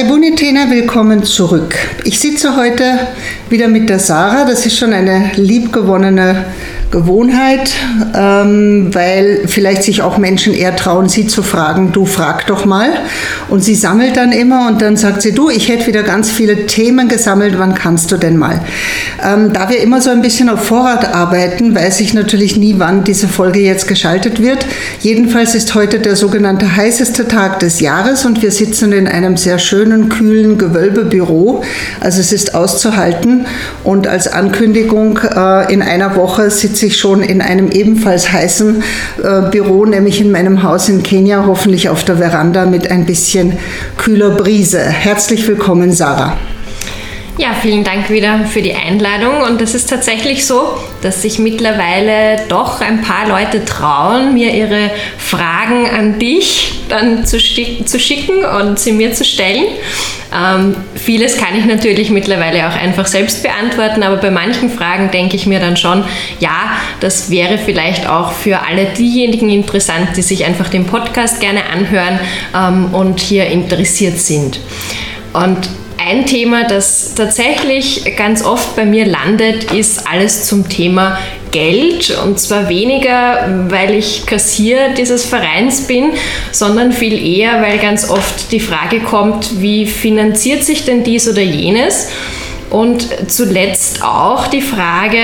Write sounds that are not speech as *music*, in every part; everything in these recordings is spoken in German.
Charibuni Tena, willkommen zurück. Ich sitze heute wieder mit der Sarah. Das ist schon eine liebgewonnene Gewohnheit, ähm, weil vielleicht sich auch Menschen eher trauen, sie zu fragen, du frag doch mal. Und sie sammelt dann immer und dann sagt sie, du, ich hätte wieder ganz viele Themen gesammelt, wann kannst du denn mal? Ähm, da wir immer so ein bisschen auf Vorrat arbeiten, weiß ich natürlich nie, wann diese Folge jetzt geschaltet wird. Jedenfalls ist heute der sogenannte heißeste Tag des Jahres und wir sitzen in einem sehr schönen, kühlen Gewölbebüro. Also es ist auszuhalten und als Ankündigung äh, in einer Woche sitzen sitze ich schon in einem ebenfalls heißen äh, Büro, nämlich in meinem Haus in Kenia, hoffentlich auf der Veranda mit ein bisschen kühler Brise. Herzlich willkommen, Sarah. Ja, vielen Dank wieder für die Einladung. Und es ist tatsächlich so, dass sich mittlerweile doch ein paar Leute trauen, mir ihre Fragen an dich dann zu, zu schicken und sie mir zu stellen. Ähm, vieles kann ich natürlich mittlerweile auch einfach selbst beantworten, aber bei manchen Fragen denke ich mir dann schon, ja, das wäre vielleicht auch für alle diejenigen interessant, die sich einfach den Podcast gerne anhören ähm, und hier interessiert sind. Und ein Thema, das tatsächlich ganz oft bei mir landet, ist alles zum Thema Geld. Und zwar weniger, weil ich Kassier dieses Vereins bin, sondern viel eher, weil ganz oft die Frage kommt, wie finanziert sich denn dies oder jenes? Und zuletzt auch die Frage,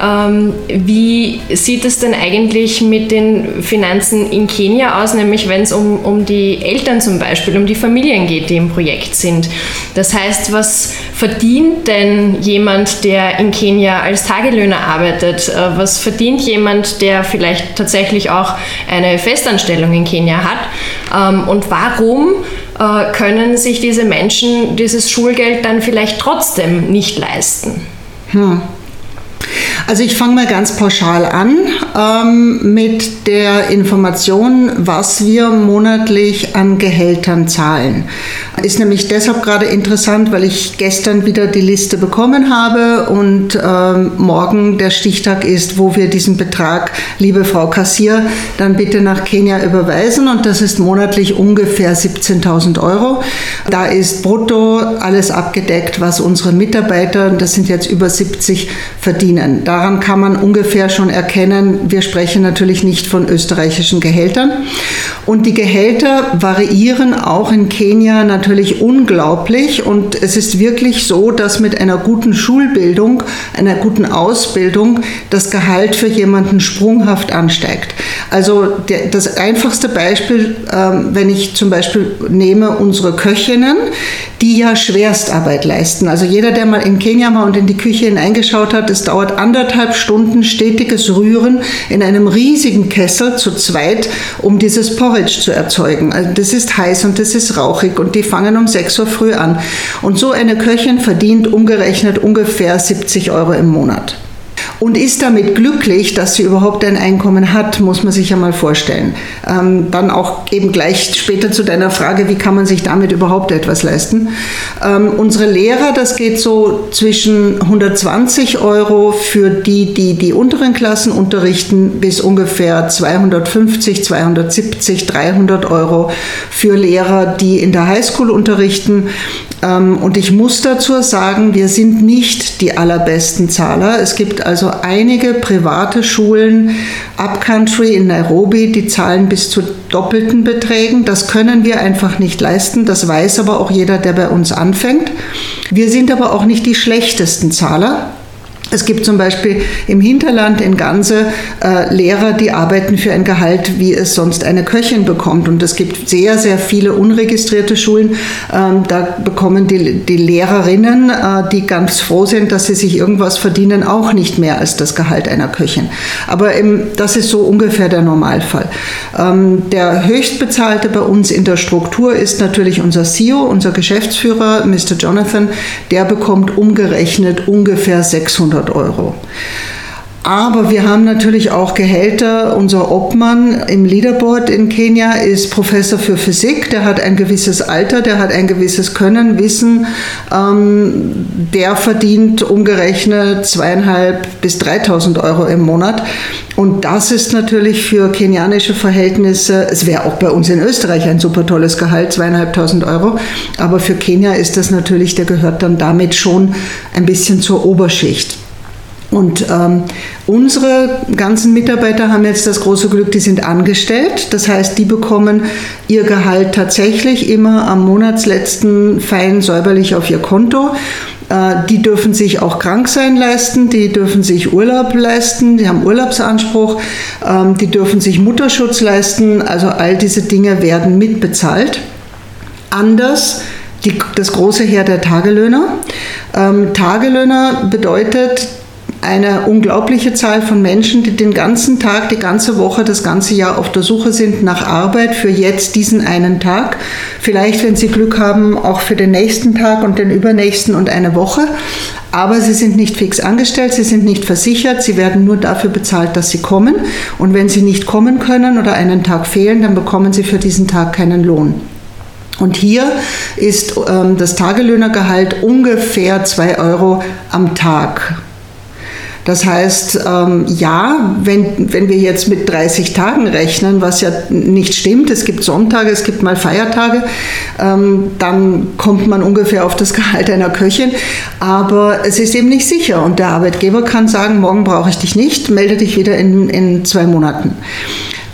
wie sieht es denn eigentlich mit den Finanzen in Kenia aus, nämlich wenn es um, um die Eltern zum Beispiel, um die Familien geht, die im Projekt sind? Das heißt, was verdient denn jemand, der in Kenia als Tagelöhner arbeitet? Äh, was verdient jemand, der vielleicht tatsächlich auch eine Festanstellung in Kenia hat? Ähm, und warum äh, können sich diese Menschen dieses Schulgeld dann vielleicht trotzdem nicht leisten? Hm. Also ich fange mal ganz pauschal an ähm, mit der Information, was wir monatlich an Gehältern zahlen. Ist nämlich deshalb gerade interessant, weil ich gestern wieder die Liste bekommen habe und ähm, morgen der Stichtag ist, wo wir diesen Betrag, liebe Frau Kassier, dann bitte nach Kenia überweisen und das ist monatlich ungefähr 17.000 Euro. Da ist brutto alles abgedeckt, was unsere Mitarbeiter, das sind jetzt über 70, verdienen. Da Daran kann man ungefähr schon erkennen, wir sprechen natürlich nicht von österreichischen Gehältern. Und die Gehälter variieren auch in Kenia natürlich unglaublich. Und es ist wirklich so, dass mit einer guten Schulbildung, einer guten Ausbildung das Gehalt für jemanden sprunghaft ansteigt. Also das einfachste Beispiel, ähm, wenn ich zum Beispiel nehme unsere Köchinnen, die ja Schwerstarbeit leisten. Also jeder, der mal in Kenia war und in die Küche hineingeschaut hat, es dauert anderthalb Stunden stetiges Rühren in einem riesigen Kessel zu zweit, um dieses Porridge zu erzeugen. Also das ist heiß und das ist rauchig und die fangen um 6 Uhr früh an. Und so eine Köchin verdient umgerechnet ungefähr 70 Euro im Monat und ist damit glücklich, dass sie überhaupt ein Einkommen hat, muss man sich ja mal vorstellen. Ähm, dann auch eben gleich später zu deiner Frage, wie kann man sich damit überhaupt etwas leisten. Ähm, unsere Lehrer, das geht so zwischen 120 Euro für die, die die unteren Klassen unterrichten, bis ungefähr 250, 270, 300 Euro für Lehrer, die in der Highschool unterrichten. Ähm, und ich muss dazu sagen, wir sind nicht die allerbesten Zahler. Es gibt also einige private Schulen upcountry in Nairobi, die zahlen bis zu doppelten Beträgen. Das können wir einfach nicht leisten. Das weiß aber auch jeder, der bei uns anfängt. Wir sind aber auch nicht die schlechtesten Zahler. Es gibt zum Beispiel im Hinterland in Ganze äh, Lehrer, die arbeiten für ein Gehalt, wie es sonst eine Köchin bekommt. Und es gibt sehr, sehr viele unregistrierte Schulen. Ähm, da bekommen die, die Lehrerinnen, äh, die ganz froh sind, dass sie sich irgendwas verdienen, auch nicht mehr als das Gehalt einer Köchin. Aber im, das ist so ungefähr der Normalfall. Ähm, der höchstbezahlte bei uns in der Struktur ist natürlich unser CEO, unser Geschäftsführer, Mr. Jonathan. Der bekommt umgerechnet ungefähr 600 100 Euro. Aber wir haben natürlich auch Gehälter. Unser Obmann im Leaderboard in Kenia ist Professor für Physik. Der hat ein gewisses Alter, der hat ein gewisses Können, Wissen. Ähm, der verdient umgerechnet zweieinhalb bis 3.000 Euro im Monat. Und das ist natürlich für kenianische Verhältnisse, es wäre auch bei uns in Österreich ein super tolles Gehalt, zweieinhalbtausend Euro. Aber für Kenia ist das natürlich, der gehört dann damit schon ein bisschen zur Oberschicht. Und ähm, unsere ganzen Mitarbeiter haben jetzt das große Glück, die sind angestellt. Das heißt, die bekommen ihr Gehalt tatsächlich immer am Monatsletzten fein säuberlich auf ihr Konto. Äh, die dürfen sich auch krank sein leisten, die dürfen sich Urlaub leisten, die haben Urlaubsanspruch, ähm, die dürfen sich Mutterschutz leisten. Also all diese Dinge werden mitbezahlt. Anders die, das große Heer der Tagelöhner. Ähm, Tagelöhner bedeutet, eine unglaubliche Zahl von Menschen, die den ganzen Tag, die ganze Woche, das ganze Jahr auf der Suche sind nach Arbeit für jetzt diesen einen Tag. Vielleicht, wenn sie Glück haben, auch für den nächsten Tag und den übernächsten und eine Woche. Aber sie sind nicht fix angestellt, sie sind nicht versichert, sie werden nur dafür bezahlt, dass sie kommen. Und wenn sie nicht kommen können oder einen Tag fehlen, dann bekommen sie für diesen Tag keinen Lohn. Und hier ist ähm, das Tagelöhnergehalt ungefähr 2 Euro am Tag. Das heißt, ähm, ja, wenn, wenn wir jetzt mit 30 Tagen rechnen, was ja nicht stimmt, es gibt Sonntage, es gibt mal Feiertage, ähm, dann kommt man ungefähr auf das Gehalt einer Köchin. Aber es ist eben nicht sicher und der Arbeitgeber kann sagen, morgen brauche ich dich nicht, melde dich wieder in, in zwei Monaten.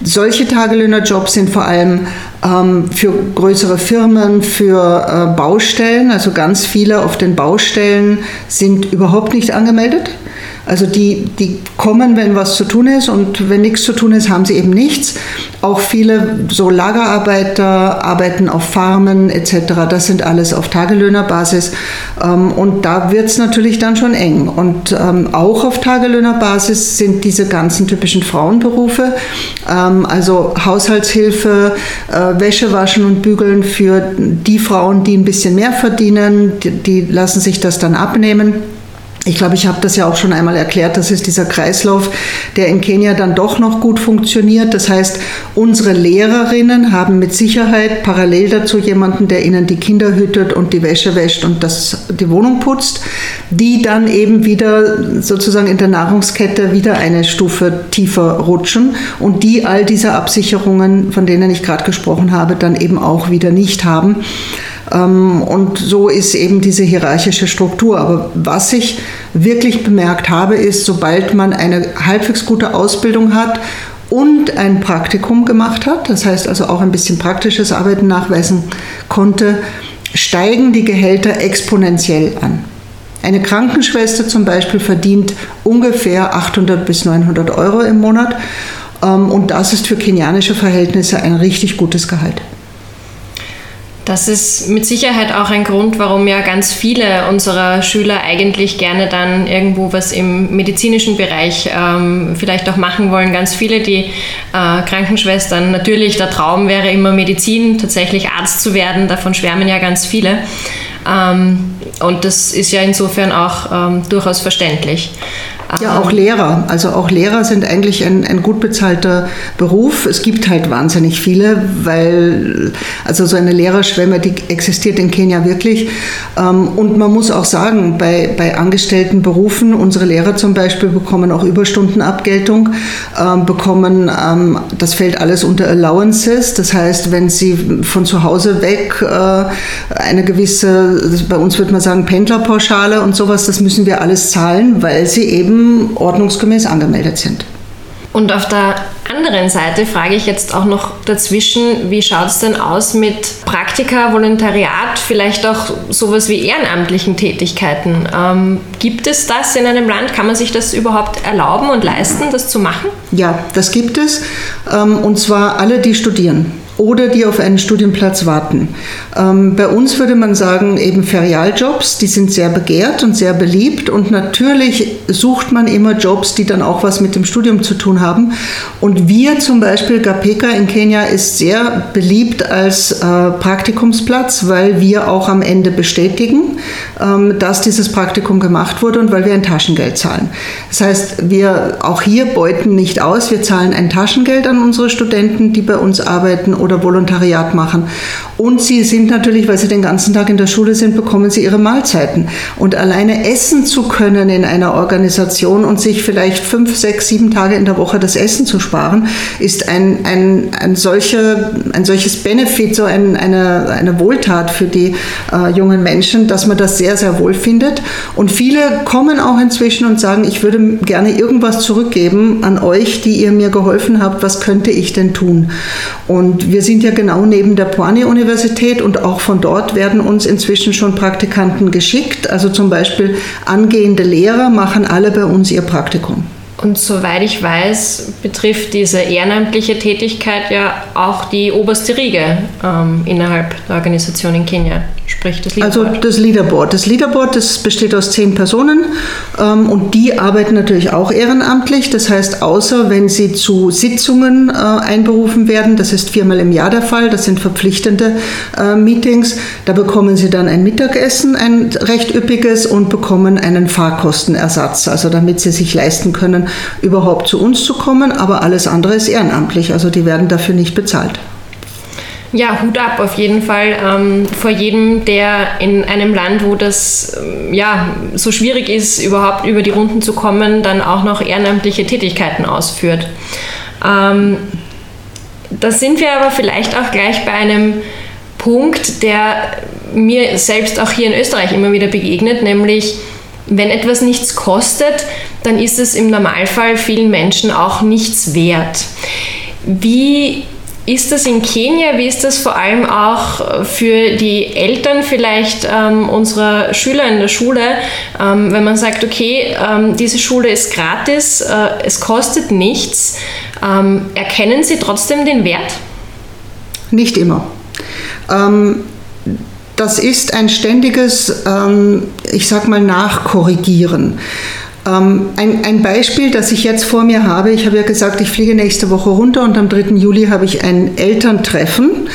Solche Tagelöhnerjobs sind vor allem ähm, für größere Firmen, für äh, Baustellen. Also ganz viele auf den Baustellen sind überhaupt nicht angemeldet. Also die, die kommen, wenn was zu tun ist und wenn nichts zu tun ist, haben sie eben nichts. Auch viele so Lagerarbeiter arbeiten auf Farmen etc. Das sind alles auf Tagelöhnerbasis ähm, und da wird es natürlich dann schon eng. Und ähm, auch auf Tagelöhnerbasis sind diese ganzen typischen Frauenberufe, ähm, also Haushaltshilfe, äh, Wäsche waschen und bügeln für die Frauen, die ein bisschen mehr verdienen, die, die lassen sich das dann abnehmen. Ich glaube, ich habe das ja auch schon einmal erklärt, das ist dieser Kreislauf, der in Kenia dann doch noch gut funktioniert. Das heißt, unsere Lehrerinnen haben mit Sicherheit parallel dazu jemanden, der ihnen die Kinder hütet und die Wäsche wäscht und das, die Wohnung putzt, die dann eben wieder sozusagen in der Nahrungskette wieder eine Stufe tiefer rutschen und die all diese Absicherungen, von denen ich gerade gesprochen habe, dann eben auch wieder nicht haben. Ähm, und so ist eben diese hierarchische Struktur. Aber was ich wirklich bemerkt habe, ist, sobald man eine halbwegs gute Ausbildung hat und ein Praktikum gemacht hat, das heißt also auch ein bisschen praktisches Arbeiten nachweisen konnte, steigen die Gehälter exponentiell an. Eine Krankenschwester zum Beispiel verdient ungefähr 800 bis 900 Euro im Monat ähm, und das ist für kenianische Verhältnisse ein richtig gutes Gehalt. Das ist mit Sicherheit auch ein Grund, warum ja ganz viele unserer Schüler eigentlich gerne dann irgendwo was im medizinischen Bereich ähm, vielleicht auch machen wollen. Ganz viele, die äh, Krankenschwestern, natürlich der Traum wäre immer Medizin, tatsächlich Arzt zu werden, davon schwärmen ja ganz viele. Ähm, und das ist ja insofern auch ähm, durchaus verständlich. Ja, auch Lehrer. Also auch Lehrer sind eigentlich ein, ein gut bezahlter Beruf. Es gibt halt wahnsinnig viele, weil also so eine Lehrerschwemme, die existiert in Kenia wirklich. Ähm, und man muss auch sagen, bei, bei angestellten Berufen, unsere Lehrer zum Beispiel bekommen auch Überstundenabgeltung, ähm, bekommen, ähm, das fällt alles unter Allowances. Das heißt, wenn sie von zu Hause weg äh, eine gewisse, bei uns würde man sagen, Pendlerpauschale und sowas, das müssen wir alles zahlen, weil sie eben ordnungsgemäß angemeldet sind. Und auf der anderen Seite frage ich jetzt auch noch dazwischen, wie schaut es denn aus mit Praktika, Volontariat, vielleicht auch sowas wie ehrenamtlichen Tätigkeiten? Ähm, gibt es das in einem Land? Kann man sich das überhaupt erlauben und leisten, das zu machen? Ja, das gibt es. Ähm, und zwar alle, die studieren. Oder die auf einen Studienplatz warten. Ähm, bei uns würde man sagen, eben Ferialjobs, die sind sehr begehrt und sehr beliebt und natürlich sucht man immer Jobs, die dann auch was mit dem Studium zu tun haben. Und wir zum Beispiel, Gapeka in Kenia ist sehr beliebt als äh, Praktikumsplatz, weil wir auch am Ende bestätigen, ähm, dass dieses Praktikum gemacht wurde und weil wir ein Taschengeld zahlen. Das heißt, wir auch hier beuten nicht aus, wir zahlen ein Taschengeld an unsere Studenten, die bei uns arbeiten oder Volontariat machen. Und sie sind natürlich, weil sie den ganzen Tag in der Schule sind, bekommen sie ihre Mahlzeiten. Und alleine essen zu können in einer Organisation und sich vielleicht fünf, sechs, sieben Tage in der Woche das Essen zu sparen, ist ein, ein, ein, solche, ein solches Benefit, so ein, eine, eine Wohltat für die äh, jungen Menschen, dass man das sehr, sehr wohl findet. Und viele kommen auch inzwischen und sagen, ich würde gerne irgendwas zurückgeben an euch, die ihr mir geholfen habt. Was könnte ich denn tun? Und wir sind ja genau neben der Poani-Universität und auch von dort werden uns inzwischen schon Praktikanten geschickt. Also zum Beispiel angehende Lehrer machen alle bei uns ihr Praktikum. Und soweit ich weiß, betrifft diese ehrenamtliche Tätigkeit ja auch die oberste Riege ähm, innerhalb der Organisation in Kenia sprich das Leaderboard? Also das Leaderboard. Das Leaderboard, das besteht aus zehn Personen ähm, und die arbeiten natürlich auch ehrenamtlich. Das heißt, außer wenn sie zu Sitzungen äh, einberufen werden, das ist viermal im Jahr der Fall, das sind verpflichtende äh, Meetings, da bekommen sie dann ein Mittagessen, ein recht üppiges und bekommen einen Fahrkostenersatz, also damit sie sich leisten können, überhaupt zu uns zu kommen. Aber alles andere ist ehrenamtlich, also die werden dafür nicht bezahlt. Ja, Hut ab auf jeden Fall ähm, vor jedem, der in einem Land, wo das ähm, ja so schwierig ist, überhaupt über die Runden zu kommen, dann auch noch ehrenamtliche Tätigkeiten ausführt. Ähm, da sind wir aber vielleicht auch gleich bei einem Punkt, der mir selbst auch hier in Österreich immer wieder begegnet, nämlich wenn etwas nichts kostet, dann ist es im Normalfall vielen Menschen auch nichts wert. Wie ist das in Kenia? Wie ist das vor allem auch für die Eltern vielleicht ähm, unserer Schüler in der Schule, ähm, wenn man sagt, okay, ähm, diese Schule ist gratis, äh, es kostet nichts, ähm, erkennen sie trotzdem den Wert? Nicht immer. Ähm, das ist ein ständiges, ähm, ich sag mal, Nachkorrigieren. Ähm, ein, ein, Beispiel, das ich jetzt vor mir habe, ich habe ja gesagt, ich fliege nächste Woche runter und am 3. Juli habe ich ein Elterntreffen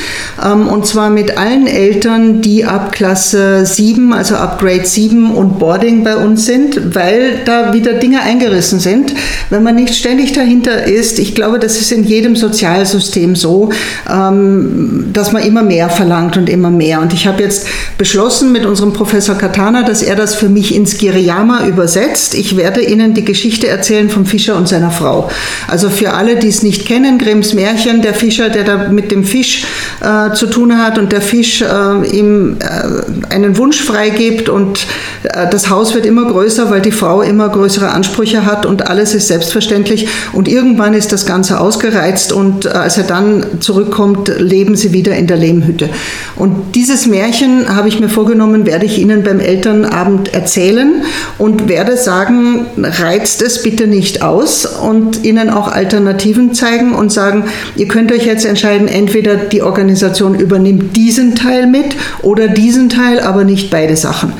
ähm, und zwar mit allen Eltern, die ab Klasse 7, also ab Grade 7 und Boarding bei uns sind, weil da wieder Dinge eingerissen sind. Wenn man nicht ständig dahinter ist, ich glaube, das ist in jedem Sozialsystem so, ähm, dass man immer mehr verlangt und immer mehr. Und ich habe jetzt beschlossen mit unserem Professor Katana, dass er das für mich ins Giriyama übersetzt. Ich werde Ihnen die Geschichte erzählen vom Fischer und seiner Frau. Also für alle, die es nicht kennen, Grimms Märchen, der Fischer, der da mit dem Fisch äh, zu tun hat und der Fisch äh, ihm äh, einen Wunsch freigibt und äh, das Haus wird immer größer, weil die Frau immer größere Ansprüche hat und alles ist selbstverständlich und irgendwann ist das Ganze ausgereizt und äh, als er dann zurückkommt, leben sie wieder in der Lehmhütte. Und dieses Märchen habe ich mir vorgenommen, werde ich Ihnen beim Elternabend erzählen und werde sagen, reizt es bitte nicht aus und ihnen auch Alternativen zeigen und sagen, ihr könnt euch jetzt entscheiden, entweder die Organisation übernimmt diesen Teil mit oder diesen Teil, aber nicht beide Sachen.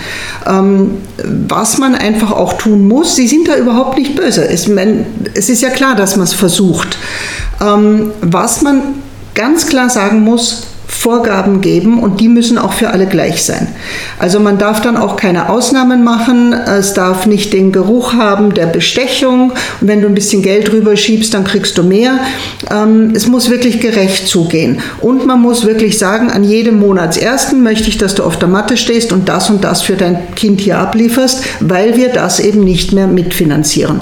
Ähm, was man einfach auch tun muss, sie sind da überhaupt nicht böse. Es, man, es ist ja klar, dass man es versucht. Ähm, was man ganz klar sagen muss, Vorgaben geben und die müssen auch für alle gleich sein. Also man darf dann auch keine Ausnahmen machen, es darf nicht den Geruch haben der Bestechung und wenn du ein bisschen Geld drüber schiebst, dann kriegst du mehr. Ähm, es muss wirklich gerecht zugehen und man muss wirklich sagen, an jedem Monatsersten möchte ich, dass du auf der Matte stehst und das und das für dein Kind hier ablieferst, weil wir das eben nicht mehr mitfinanzieren.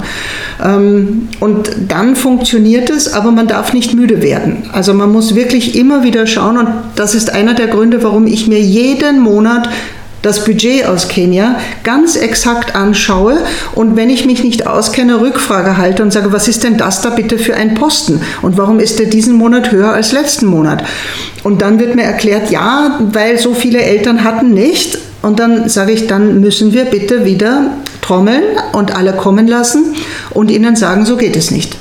Ähm, und dann funktioniert es, aber man darf nicht müde werden. Also man muss wirklich immer wieder schauen und das ist einer der Gründe, warum ich mir jeden Monat das Budget aus Kenia ganz exakt anschaue und wenn ich mich nicht auskenne, Rückfrage halte und sage, was ist denn das da bitte für ein Posten und warum ist der diesen Monat höher als letzten Monat? Und dann wird mir erklärt, ja, weil so viele Eltern hatten nicht und dann sage ich, dann müssen wir bitte wieder trommeln und alle kommen lassen und ihnen sagen, so geht es nicht.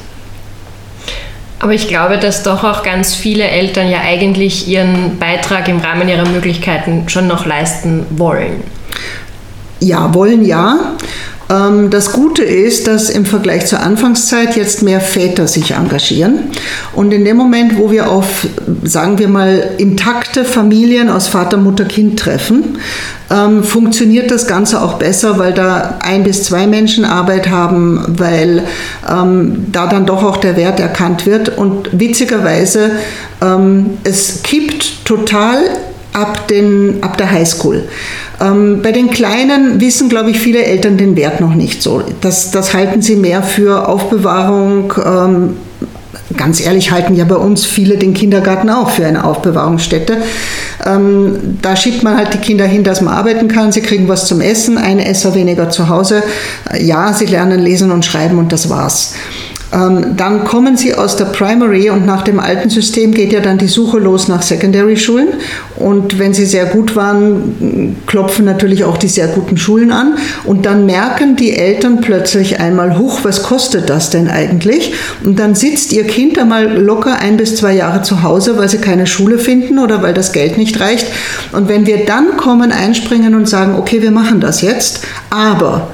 Aber ich glaube, dass doch auch ganz viele Eltern ja eigentlich ihren Beitrag im Rahmen ihrer Möglichkeiten schon noch leisten wollen. Ja, wollen ja. Ähm, das Gute ist, dass im Vergleich zur Anfangszeit jetzt mehr Väter sich engagieren. Und in dem Moment, wo wir auf, sagen wir mal, intakte Familien aus Vater, Mutter, Kind treffen, ähm, funktioniert das Ganze auch besser, weil da ein bis zwei Menschen Arbeit haben, weil ähm, da dann doch auch der Wert erkannt wird. Und witzigerweise, ähm, es kippt total ab, den, ab der Highschool. Ähm, bei den Kleinen wissen, glaube ich, viele Eltern den Wert noch nicht so. Das, das halten sie mehr für Aufbewahrung. Ähm, ganz ehrlich halten ja bei uns viele den Kindergarten auch für eine Aufbewahrungsstätte. Ähm, da schiebt man halt die Kinder hin, dass man arbeiten kann. Sie kriegen was zum Essen, ein Esser weniger zu Hause. Ja, sie lernen lesen und schreiben und das war's. Ähm, dann kommen sie aus der Primary und nach dem alten System geht ja dann die Suche los nach Secondary-Schulen. Und wenn sie sehr gut waren, klopfen natürlich auch die sehr guten Schulen an. Und dann merken die Eltern plötzlich einmal, huch, was kostet das denn eigentlich? Und dann sitzt ihr Kind einmal locker ein bis zwei Jahre zu Hause, weil sie keine Schule finden oder weil das Geld nicht reicht. Und wenn wir dann kommen, einspringen und sagen, okay, wir machen das jetzt, aber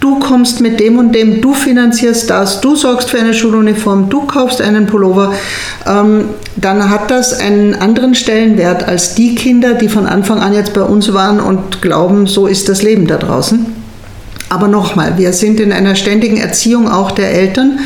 du kommst mit dem und dem, du finanzierst das, du sorgst für eine Schuluniform, du kaufst einen Pullover, ähm, dann hat das einen anderen Stellenwert als die Kinder, die von Anfang an jetzt bei uns waren und glauben, so ist das Leben da draußen. Aber nochmal, wir sind in einer ständigen Erziehung auch der Eltern.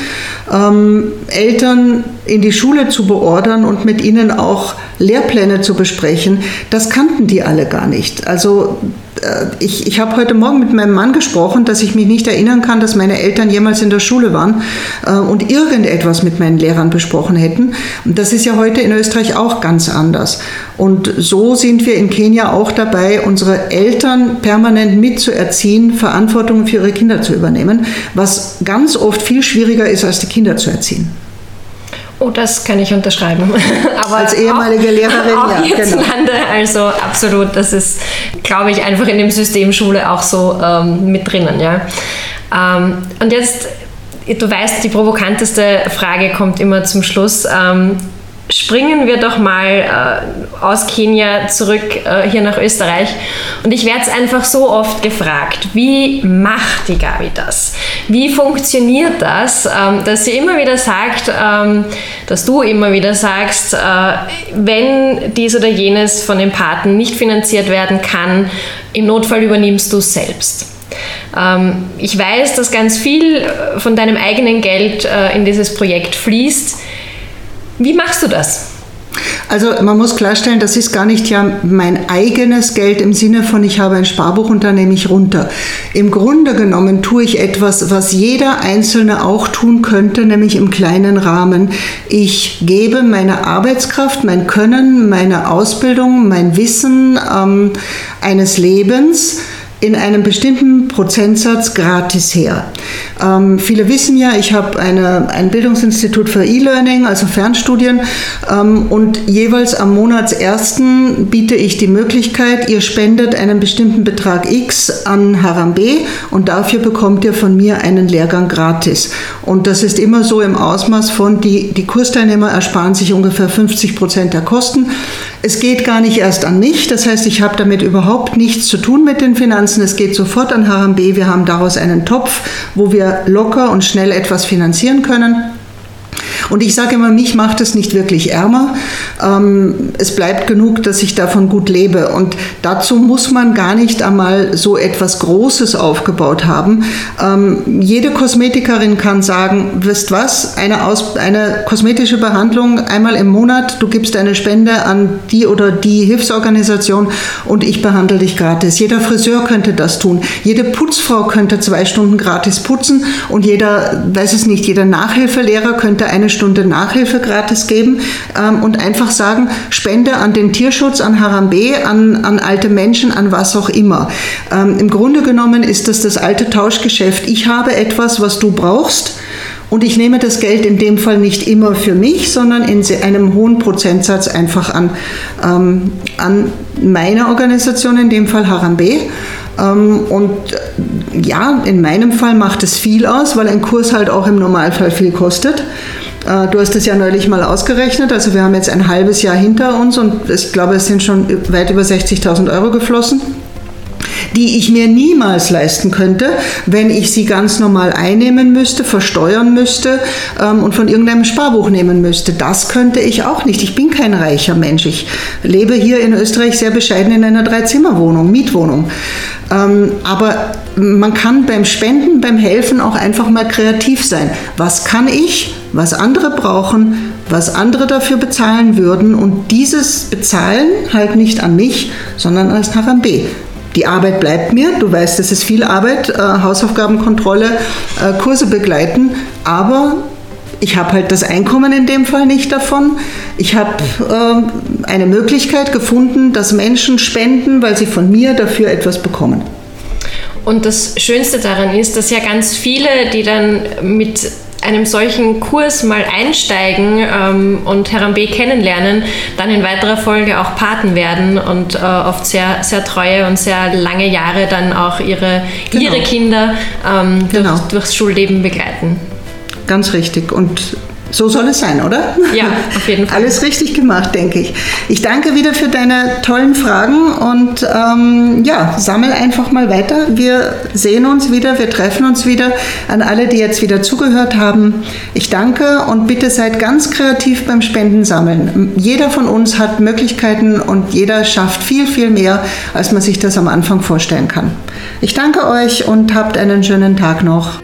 Ähm, Eltern in die Schule zu beordern und mit ihnen auch Lehrpläne zu besprechen, das kannten die alle gar nicht. Also äh, ich, ich habe heute Morgen mit meinem Mann gesprochen, dass ich mich nicht erinnern kann, dass meine Eltern jemals in der Schule waren äh, und irgendetwas mit meinen Lehrern besprochen hätten. Und das ist ja heute in Österreich auch ganz anders. Und so sind wir in Kenia auch dabei, unsere Eltern permanent mitzuerziehen, Verantwortung für ihre Kinder zu übernehmen, was ganz oft viel schwieriger ist, als die Kinder zu erziehen. Oh, das kann ich unterschreiben. *laughs* Aber Als ehemalige auch, Lehrerin, auch ja. Hierzulande, genau. also absolut, das ist, glaube ich, einfach in dem System Schule auch so ähm, mit drinnen. Ja. Ähm, und jetzt, du weißt, die provokanteste Frage kommt immer zum Schluss. Ähm, springen wir doch mal äh, aus Kenia zurück äh, hier nach Österreich. Und ich werde es einfach so oft gefragt, wie macht die Gabi das? Wie funktioniert das, ähm, dass sie immer wieder sagt, ähm, dass du immer wieder sagst, äh, wenn dies oder jenes von den Paten nicht finanziert werden kann, im Notfall übernimmst du es selbst. Ähm, ich weiß, dass ganz viel äh, von deinem eigenen Geld äh, in dieses Projekt fließt. Wie machst du das? Also man muss klarstellen, das ist gar nicht ja mein eigenes Geld im Sinne von, ich habe ein Sparbuch und da nehme ich runter. Im Grunde genommen tue ich etwas, was jeder Einzelne auch tun könnte, nämlich im kleinen Rahmen. Ich gebe meine Arbeitskraft, mein Können, meine Ausbildung, mein Wissen ähm, eines Lebens in einem bestimmten Prozentsatz gratis her. Ähm, viele wissen ja, ich habe ein Bildungsinstitut für E-Learning, also Fernstudien, ähm, und jeweils am Monatsersten biete ich die Möglichkeit, ihr spendet einen bestimmten Betrag X an Harambe und dafür bekommt ihr von mir einen Lehrgang gratis. Und das ist immer so im Ausmaß von, die, die Kursteilnehmer ersparen sich ungefähr 50 Prozent der Kosten. Es geht gar nicht erst an mich, das heißt, ich habe damit überhaupt nichts zu tun mit den Finanzen. Es geht sofort an HMB. Wir haben daraus einen Topf, wo wir locker und schnell etwas finanzieren können. Und ich sage immer, mich macht es nicht wirklich ärmer. Ähm, es bleibt genug, dass ich davon gut lebe. Und dazu muss man gar nicht einmal so etwas Großes aufgebaut haben. Ähm, jede Kosmetikerin kann sagen, wisst was, eine, Aus eine kosmetische Behandlung einmal im Monat, du gibst eine Spende an die oder die Hilfsorganisation und ich behandle dich gratis. Jeder Friseur könnte das tun. Jede Putzfrau könnte zwei Stunden gratis putzen und jeder, weiß es nicht, jeder Nachhilfelehrer könnte eine Stunde Nachhilfe gratis geben ähm, und einfach sagen, Spende an den Tierschutz, an Harambe, an, an alte Menschen, an was auch immer. Ähm, Im Grunde genommen ist das das alte Tauschgeschäft. Ich habe etwas, was du brauchst. Und ich nehme das Geld in dem Fall nicht immer für mich, sondern in einem hohen Prozentsatz einfach an, ähm, an meine Organisation, in dem Fall Harambe. Ähm, und ja, in meinem Fall macht es viel aus, weil ein Kurs halt auch im Normalfall viel kostet. Äh, du hast es ja neulich mal ausgerechnet. Also wir haben jetzt ein halbes Jahr hinter uns und ich glaube, es sind schon weit über 60.000 Euro geflossen die ich mir niemals leisten könnte, wenn ich sie ganz normal einnehmen müsste, versteuern müsste ähm, und von irgendeinem Sparbuch nehmen müsste. Das könnte ich auch nicht. Ich bin kein reicher Mensch. Ich lebe hier in Österreich sehr bescheiden in einer Dreizimmerwohnung, Mietwohnung. Ähm, aber man kann beim Spenden, beim Helfen auch einfach mal kreativ sein. Was kann ich, was andere brauchen, was andere dafür bezahlen würden und dieses Bezahlen halt nicht an mich, sondern als B. Die Arbeit bleibt mir. Du weißt, es ist viel Arbeit, äh, Hausaufgabenkontrolle, äh, Kurse begleiten, aber ich habe halt das Einkommen in dem Fall nicht davon. Ich habe äh, eine Möglichkeit gefunden, dass Menschen spenden, weil sie von mir dafür etwas bekommen. Und das Schönste daran ist, dass ja ganz viele, die dann mit einem solchen Kurs mal einsteigen ähm, und Herrn B kennenlernen, dann in weiterer Folge auch Paten werden und äh, oft sehr, sehr treue und sehr lange Jahre dann auch ihre, genau. ihre Kinder ähm, durch, genau. durchs Schulleben begleiten. Ganz richtig. Und so soll es sein, oder? Ja, auf jeden *laughs* Fall. Alles richtig gemacht, denke ich. Ich danke wieder für deine tollen Fragen und ähm, ja, sammel einfach mal weiter. Wir sehen uns wieder, wir treffen uns wieder. An alle, die jetzt wieder zugehört haben, ich danke und bitte seid ganz kreativ beim Spendensammeln. Jeder von uns hat Möglichkeiten und jeder schafft viel, viel mehr, als man sich das am Anfang vorstellen kann. Ich danke euch und habt einen schönen Tag noch.